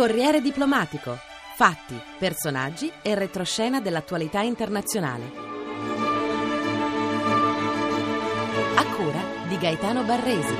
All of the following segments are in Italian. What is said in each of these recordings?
Corriere diplomatico. Fatti, personaggi e retroscena dell'attualità internazionale. A cura di Gaetano Barresi.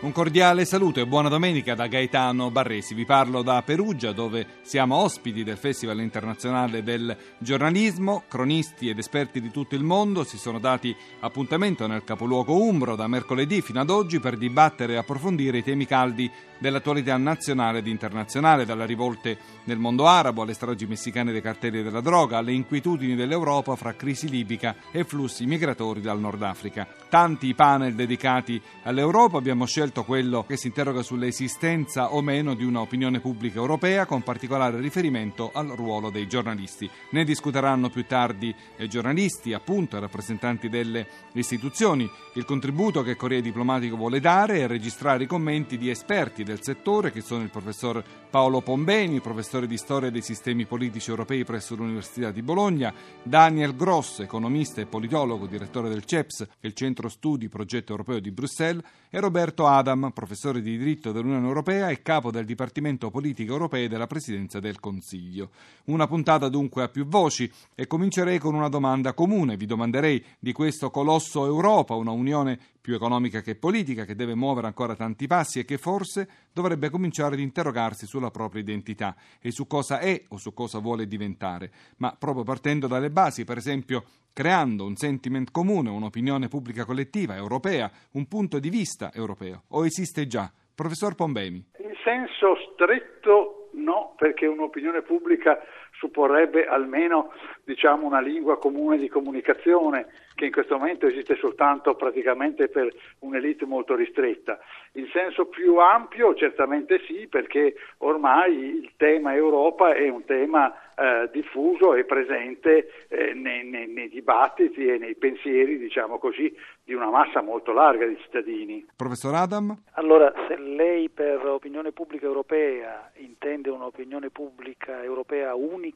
Un cordiale saluto e buona domenica da Gaetano Barresi. Vi parlo da Perugia dove siamo ospiti del Festival internazionale del giornalismo. Cronisti ed esperti di tutto il mondo si sono dati appuntamento nel capoluogo umbro da mercoledì fino ad oggi per dibattere e approfondire i temi caldi dell'attualità nazionale ed internazionale, dalle rivolte nel mondo arabo alle stragi messicane dei cartelli della droga, alle inquietudini dell'Europa fra crisi libica e flussi migratori dal Nord Africa. Tanti i panel dedicati all'Europa, abbiamo scelto quello che si interroga sull'esistenza o meno di un'opinione pubblica europea, con particolare riferimento al ruolo dei giornalisti. Ne discuteranno più tardi giornalisti, appunto, rappresentanti delle istituzioni. Il contributo che Corriere Diplomatico vuole dare è registrare i commenti di esperti del settore, che sono il professor Paolo Pombeni, professore di storia dei sistemi politici europei presso l'Università di Bologna, Daniel Gross, economista e politologo, direttore del CEPS, il Centro Studi Progetto Europeo di Bruxelles, e Roberto Adam, professore di diritto dell'Unione Europea e capo del Dipartimento Politiche Europee della Presidenza del Consiglio. Una puntata dunque a più voci e comincerei con una domanda comune. Vi domanderei di questo colosso Europa, una unione più economica che politica, che deve muovere ancora tanti passi e che forse dovrebbe cominciare ad interrogarsi sulla propria identità e su cosa è o su cosa vuole diventare, ma proprio partendo dalle basi, per esempio creando un sentiment comune, un'opinione pubblica collettiva europea, un punto di vista europeo, o esiste già? Professor Pombemi. In senso stretto no, perché un'opinione pubblica supporrebbe almeno diciamo, una lingua comune di comunicazione che in questo momento esiste soltanto praticamente per un'elite molto ristretta. In senso più ampio certamente sì, perché ormai il tema Europa è un tema eh, diffuso e presente eh, nei, nei, nei, dibattiti e nei pensieri, diciamo così, di una massa molto larga di cittadini. Professor Adam? Allora, se lei per opinione pubblica europea intende un'opinione pubblica europea unica,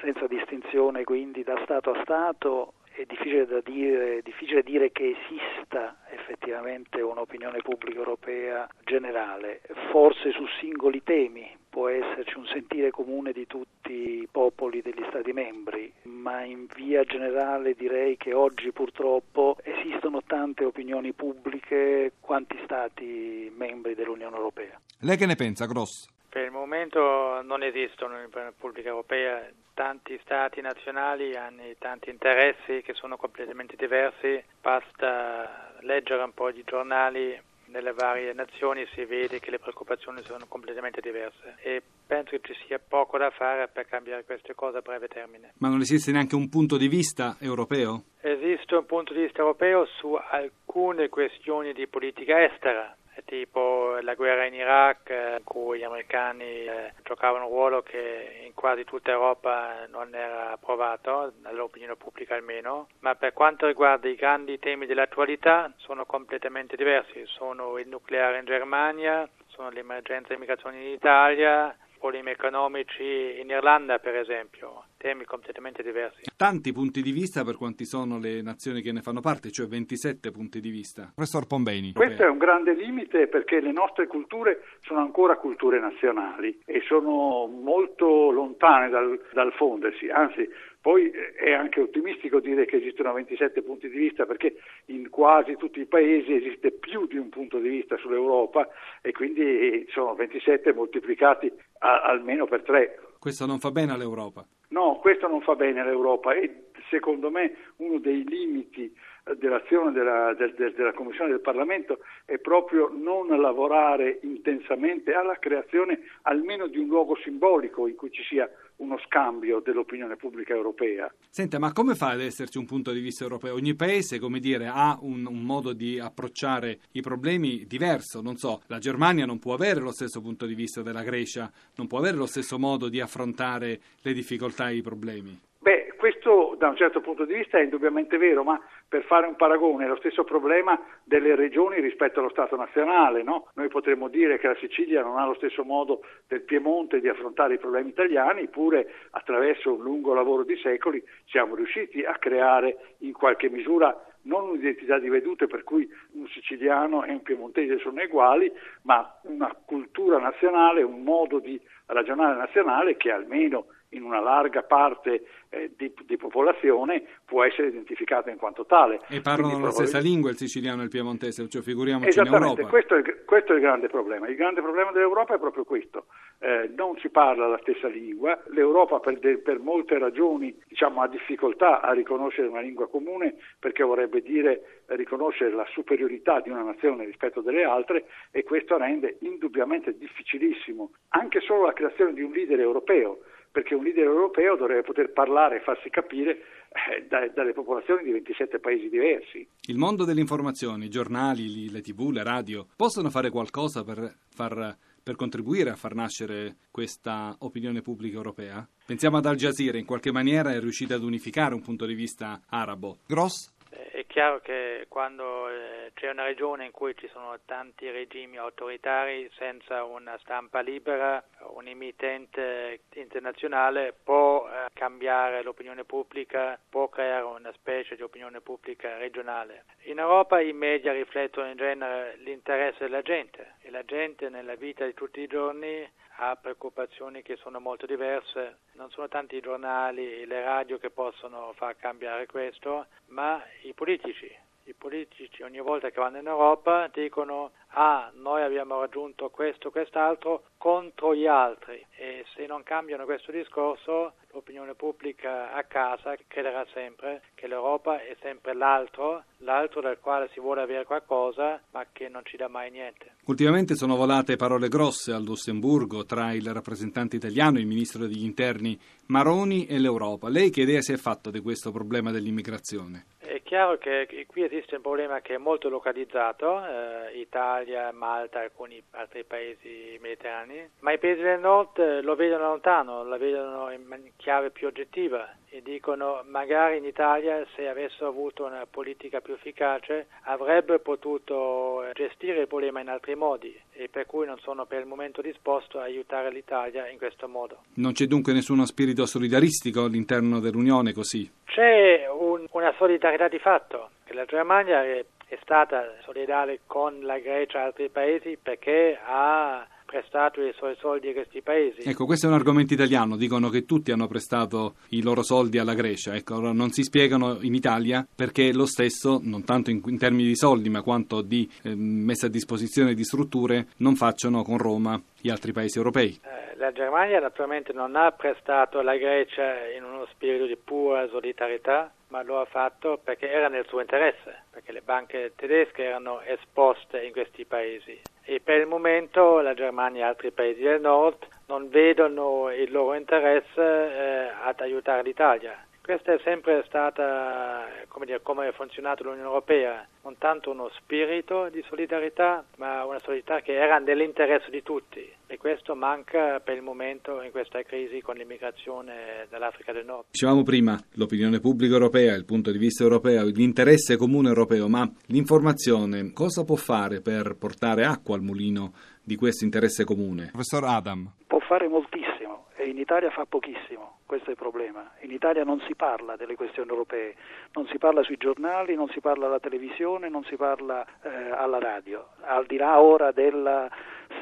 senza distinzione quindi da Stato a Stato, è difficile, dire, difficile dire che esista effettivamente un'opinione pubblica europea generale, forse su singoli temi può esserci un sentire comune di tutti i popoli degli Stati membri, ma in via generale direi che oggi purtroppo esistono tante opinioni pubbliche quanti Stati membri dell'Unione Europea. Lei che ne pensa, Gross? Per il momento non esistono in Repubblica Europea, tanti stati nazionali hanno tanti interessi che sono completamente diversi, basta leggere un po' di giornali nelle varie nazioni si vede che le preoccupazioni sono completamente diverse e penso che ci sia poco da fare per cambiare queste cose a breve termine. Ma non esiste neanche un punto di vista europeo? Esiste un punto di vista europeo su alcune questioni di politica estera tipo la guerra in Iraq eh, in cui gli americani eh, giocavano un ruolo che in quasi tutta Europa non era approvato, dall'opinione pubblica almeno, ma per quanto riguarda i grandi temi dell'attualità sono completamente diversi, sono il nucleare in Germania, sono l'emergenza immigrazione in Italia, problemi economici in Irlanda, per esempio, temi completamente diversi. Tanti punti di vista per quanti sono le nazioni che ne fanno parte, cioè 27 punti di vista. Professor Pombeni. Questo è un grande limite perché le nostre culture sono ancora culture nazionali e sono molto lontane dal, dal fondersi, anzi poi è anche ottimistico dire che esistono 27 punti di vista perché in quasi tutti i paesi esiste più di un punto di vista sull'Europa e quindi sono 27 moltiplicati a, almeno per tre. Questo non fa bene all'Europa. No, questo non fa bene all'Europa e secondo me uno dei limiti dell'azione della, del, della Commissione del Parlamento è proprio non lavorare intensamente alla creazione almeno di un luogo simbolico in cui ci sia uno scambio dell'opinione pubblica europea. Senta, ma come fa ad esserci un punto di vista europeo? Ogni paese, come dire, ha un, un, modo di approcciare i problemi diverso. Non so, la Germania non può avere lo stesso punto di vista della Grecia, non può avere lo stesso modo di affrontare le difficoltà e i problemi. Beh, questo da un certo punto di vista è indubbiamente vero, ma per fare un paragone è lo stesso problema delle regioni rispetto allo Stato nazionale. No? Noi potremmo dire che la Sicilia non ha lo stesso modo del Piemonte di affrontare i problemi italiani, eppure attraverso un lungo lavoro di secoli siamo riusciti a creare in qualche misura non un'identità di vedute per cui un siciliano e un piemontese sono uguali, ma una cultura nazionale, un modo di ragionare nazionale che almeno in una larga parte eh, di, di, popolazione può essere identificata in quanto tale. E parlano Quindi, la stessa lingua il siciliano e il piemontese, cioè figuriamoci in Europa. Questo è, questo è il grande problema. Il grande problema dell'Europa è proprio questo. Eh, non si parla la stessa lingua, l'Europa per, de, per molte ragioni diciamo, ha difficoltà a riconoscere una lingua comune perché vorrebbe dire riconoscere la superiorità di una nazione rispetto delle altre e questo rende indubbiamente difficilissimo anche solo la creazione di un leader europeo perché un leader europeo dovrebbe poter parlare e farsi capire eh, da, dalle popolazioni di 27 paesi diversi. Il mondo delle informazioni, i giornali, le tv, le radio, possono fare qualcosa per, far, per contribuire a far nascere questa opinione pubblica europea? Pensiamo ad Al Jazeera, in qualche maniera è riuscita ad unificare un punto di vista arabo. Gross? È chiaro che quando eh, c'è una regione in cui ci sono tanti regimi autoritari senza una stampa libera, un emittente internazionale può eh, cambiare l'opinione pubblica, può creare una specie di opinione pubblica regionale. In Europa i media riflettono in genere l'interesse della gente e la gente nella vita di tutti i giorni ha preoccupazioni che sono molto diverse. Non sono tanti i giornali e le radio che possono far cambiare questo, ma i politici. I politici ogni volta che vanno in Europa dicono ah noi abbiamo raggiunto questo, quest'altro contro gli altri e se non cambiano questo discorso l'opinione pubblica a casa crederà sempre che l'Europa è sempre l'altro, l'altro dal quale si vuole avere qualcosa ma che non ci dà mai niente. Ultimamente sono volate parole grosse al Lussemburgo tra il rappresentante italiano, il ministro degli interni Maroni e l'Europa. Lei che idea si è fatto di questo problema dell'immigrazione? È chiaro che qui esiste un problema che è molto localizzato, eh, Italia, Malta, alcuni altri paesi mediterranei, ma i paesi del nord eh, lo vedono lontano, lo vedono in chiave più oggettiva e dicono magari in Italia se avessero avuto una politica più efficace avrebbero potuto gestire il problema in altri modi e per cui non sono per il momento disposto a aiutare l'Italia in questo modo. Non c'è dunque nessuno spirito solidaristico all'interno dell'Unione così? C'è un, una solidarietà di fatto, che la Germania è, è stata solidale con la Grecia e altri paesi perché ha prestato i suoi soldi a questi paesi. Ecco, questo è un argomento italiano, dicono che tutti hanno prestato i loro soldi alla Grecia, ecco, non si spiegano in Italia perché lo stesso, non tanto in, in termini di soldi ma quanto di eh, messa a disposizione di strutture, non facciano con Roma gli altri paesi europei. Eh, la Germania naturalmente non ha prestato alla Grecia in uno spirito di pura solidarietà, ma lo ha fatto perché era nel suo interesse, perché le banche tedesche erano esposte in questi paesi e per il momento la Germania e altri paesi del nord non vedono il loro interesse eh, ad aiutare l'Italia. Questa è sempre stata come, dire, come è funzionato l'Unione Europea, non tanto uno spirito di solidarietà, ma una solidarietà che era nell'interesse di tutti e questo manca per il momento in questa crisi con l'immigrazione dall'Africa del Nord. Dicevamo prima l'opinione pubblica europea, il punto di vista europeo, l'interesse comune europeo, ma l'informazione cosa può fare per portare acqua al mulino di questo interesse comune? Professor Adam. Può fare moltissimo e in Italia fa pochissimo questo è il problema. In Italia non si parla delle questioni europee, non si parla sui giornali, non si parla alla televisione, non si parla eh, alla radio. Al di là ora del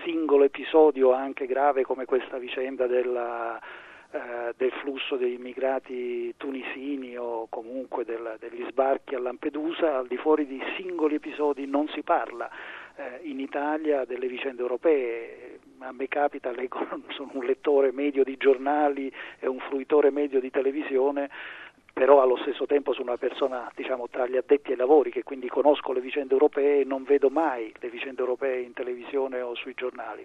singolo episodio anche grave come questa vicenda della, eh, del flusso degli immigrati tunisini o comunque del, degli sbarchi a Lampedusa, al di fuori di singoli episodi non si parla eh, in Italia delle vicende europee a me capita, leggo, sono un lettore medio di giornali e un fruitore medio di televisione, però allo stesso tempo sono una persona diciamo, tra gli addetti ai lavori che quindi conosco le vicende europee e non vedo mai le vicende europee in televisione o sui giornali.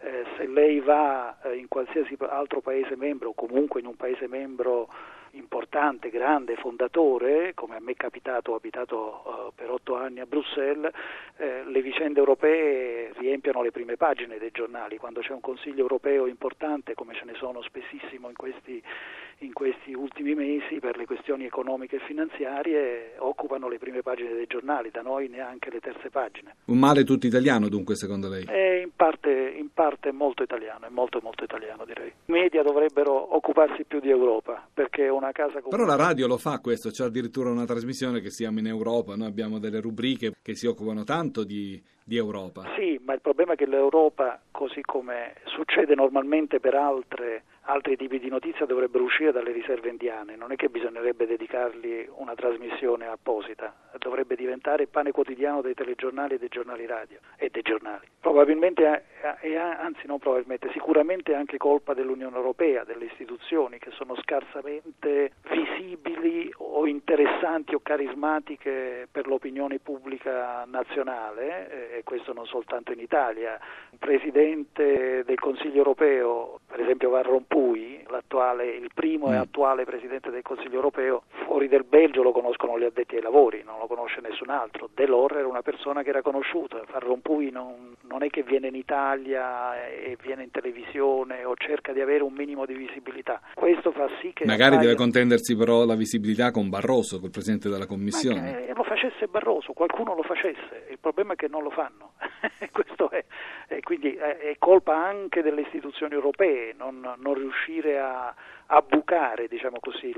Eh, se lei va eh, in qualsiasi altro paese membro o comunque in un paese membro importante, grande, fondatore, come a me è capitato, ho abitato uh, per otto anni a Bruxelles, eh, le vicende europee riempiono le prime pagine dei giornali, quando c'è un Consiglio europeo importante, come ce ne sono spessissimo in questi, in questi ultimi mesi, per le questioni economiche e finanziarie, occupano le prime pagine dei giornali, da noi neanche le terze pagine. Un male tutto italiano dunque secondo lei? Eh, in, parte, in parte è molto italiano, è molto molto italiano direi. I media dovrebbero occuparsi più di Europa perché è una casa comune. Però la radio lo fa questo, c'è addirittura una trasmissione che siamo in Europa, noi abbiamo delle rubriche che si occupano tanto di, di Europa. Sì, ma il problema è che l'Europa, così come succede normalmente per altre altri tipi di notizia dovrebbero uscire dalle riserve indiane, non è che bisognerebbe dedicargli una trasmissione apposita, dovrebbe diventare pane quotidiano dei telegiornali e dei giornali radio e dei giornali. Probabilmente, e anzi non probabilmente, sicuramente è anche colpa dell'Unione Europea, delle istituzioni che sono scarsamente visibili o interessanti o carismatiche per l'opinione pubblica nazionale, e questo non soltanto in Italia. Un presidente del Consiglio europeo, per esempio Van Rompuy, il primo mm. e attuale presidente del Consiglio europeo, fuori del Belgio lo conoscono gli addetti ai lavori, non lo conosce nessun altro. Delors era una persona che era conosciuta, Van Rompuy non, non è che viene in Italia e viene in televisione o cerca di avere un minimo di visibilità. Questo fa sì che... Magari deve contendersi però la visibilità con Barroso, col Presidente della Commissione. Ma che lo facesse Barroso, qualcuno lo facesse, il problema è che non lo fanno. Questo è, e quindi è colpa anche delle istituzioni europee non, non riuscire a, a bucare diciamo così,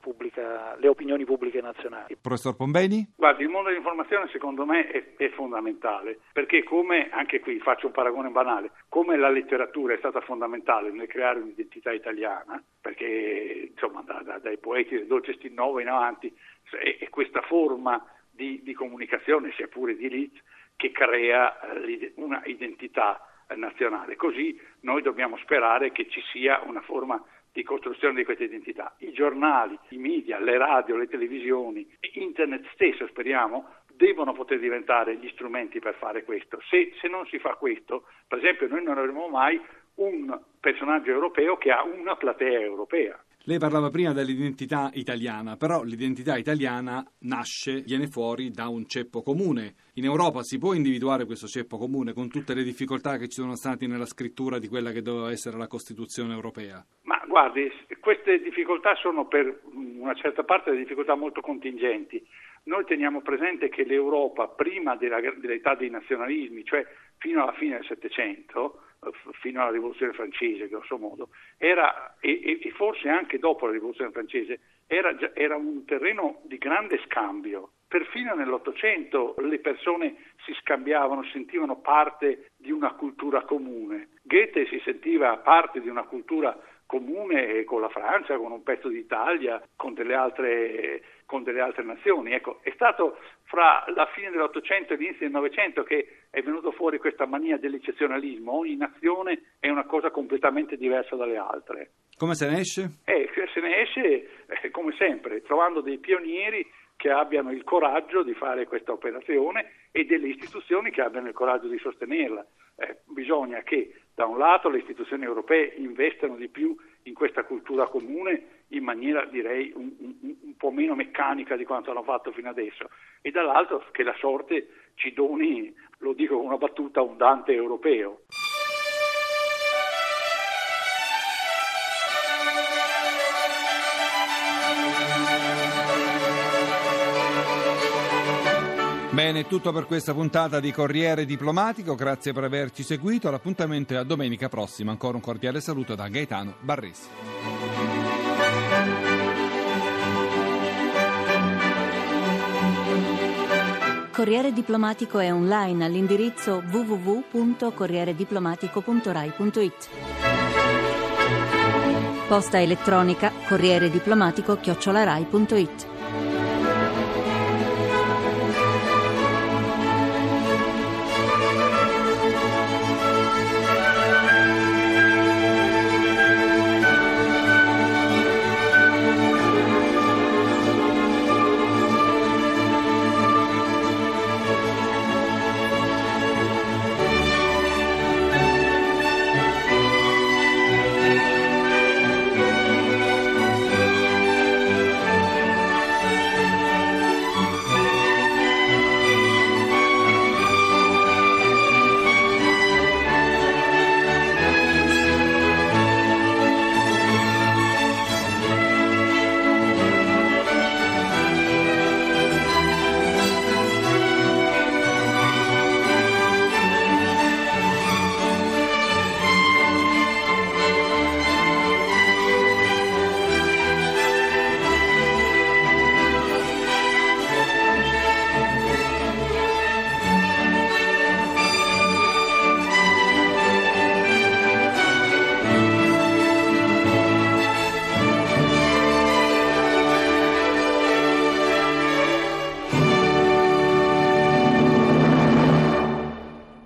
pubblica, le opinioni pubbliche nazionali. Professor Pombeni? Guardi, il mondo dell'informazione secondo me è, è, fondamentale, perché come, anche qui faccio un paragone banale, come la letteratura è stata fondamentale nel creare un'identità italiana, perché insomma da, da, dai poeti del Dolce Stinnovo in avanti è, è questa forma di, di, comunicazione, sia pure di elite, che crea eh, una identità nazionale. Così noi dobbiamo sperare che ci sia una forma di costruzione di questa identità. I giornali, i media, le radio, le televisioni, internet stesso, speriamo, devono poter diventare gli strumenti per fare questo. Se, se non si fa questo, per esempio, noi non avremo mai un personaggio europeo che ha una platea europea. Lei parlava prima dell'identità italiana, però l'identità italiana nasce, viene fuori da un ceppo comune. In Europa si può individuare questo ceppo comune con tutte le difficoltà che ci sono state nella scrittura di quella che doveva essere la Costituzione europea? Ma guardi, queste difficoltà sono per una certa parte delle difficoltà molto contingenti. Noi teniamo presente che l'Europa, prima della, dell'età dei nazionalismi, cioè fino alla fine del Settecento, fino alla rivoluzione francese, grosso modo, era, e, e forse anche dopo la rivoluzione francese, era, era un terreno di grande scambio. Perfino nell'Ottocento le persone si scambiavano, si sentivano parte di una cultura comune. Goethe si sentiva parte di una cultura comune con la Francia, con un pezzo d'Italia, con delle altre, con delle altre nazioni. Ecco, è stato fra la fine dell'Ottocento e l'inizio del Novecento che è venuto fuori questa mania dell'eccezionalismo. Ogni nazione è una cosa completamente diversa dalle altre. Come se ne esce? Eh, se ne esce, eh, come sempre, trovando dei pionieri che abbiano il coraggio di fare questa operazione e delle istituzioni che abbiano il coraggio di sostenerla. Eh, bisogna che da un lato le istituzioni europee investano di più in questa cultura comune in maniera direi un, un, un, po' meno meccanica di quanto hanno fatto fino adesso e dall'altro che la sorte ci doni, lo dico con una battuta, un Dante europeo. Bene, tutto per questa puntata di Corriere Diplomatico, grazie per averci seguito, l'appuntamento è a domenica prossima, ancora un cordiale saluto da Gaetano Barresi. Corriere Diplomatico è online all'indirizzo www.corrierediplomatico.rai.it. Posta elettronica corriere diplomatico chiocciolarai.it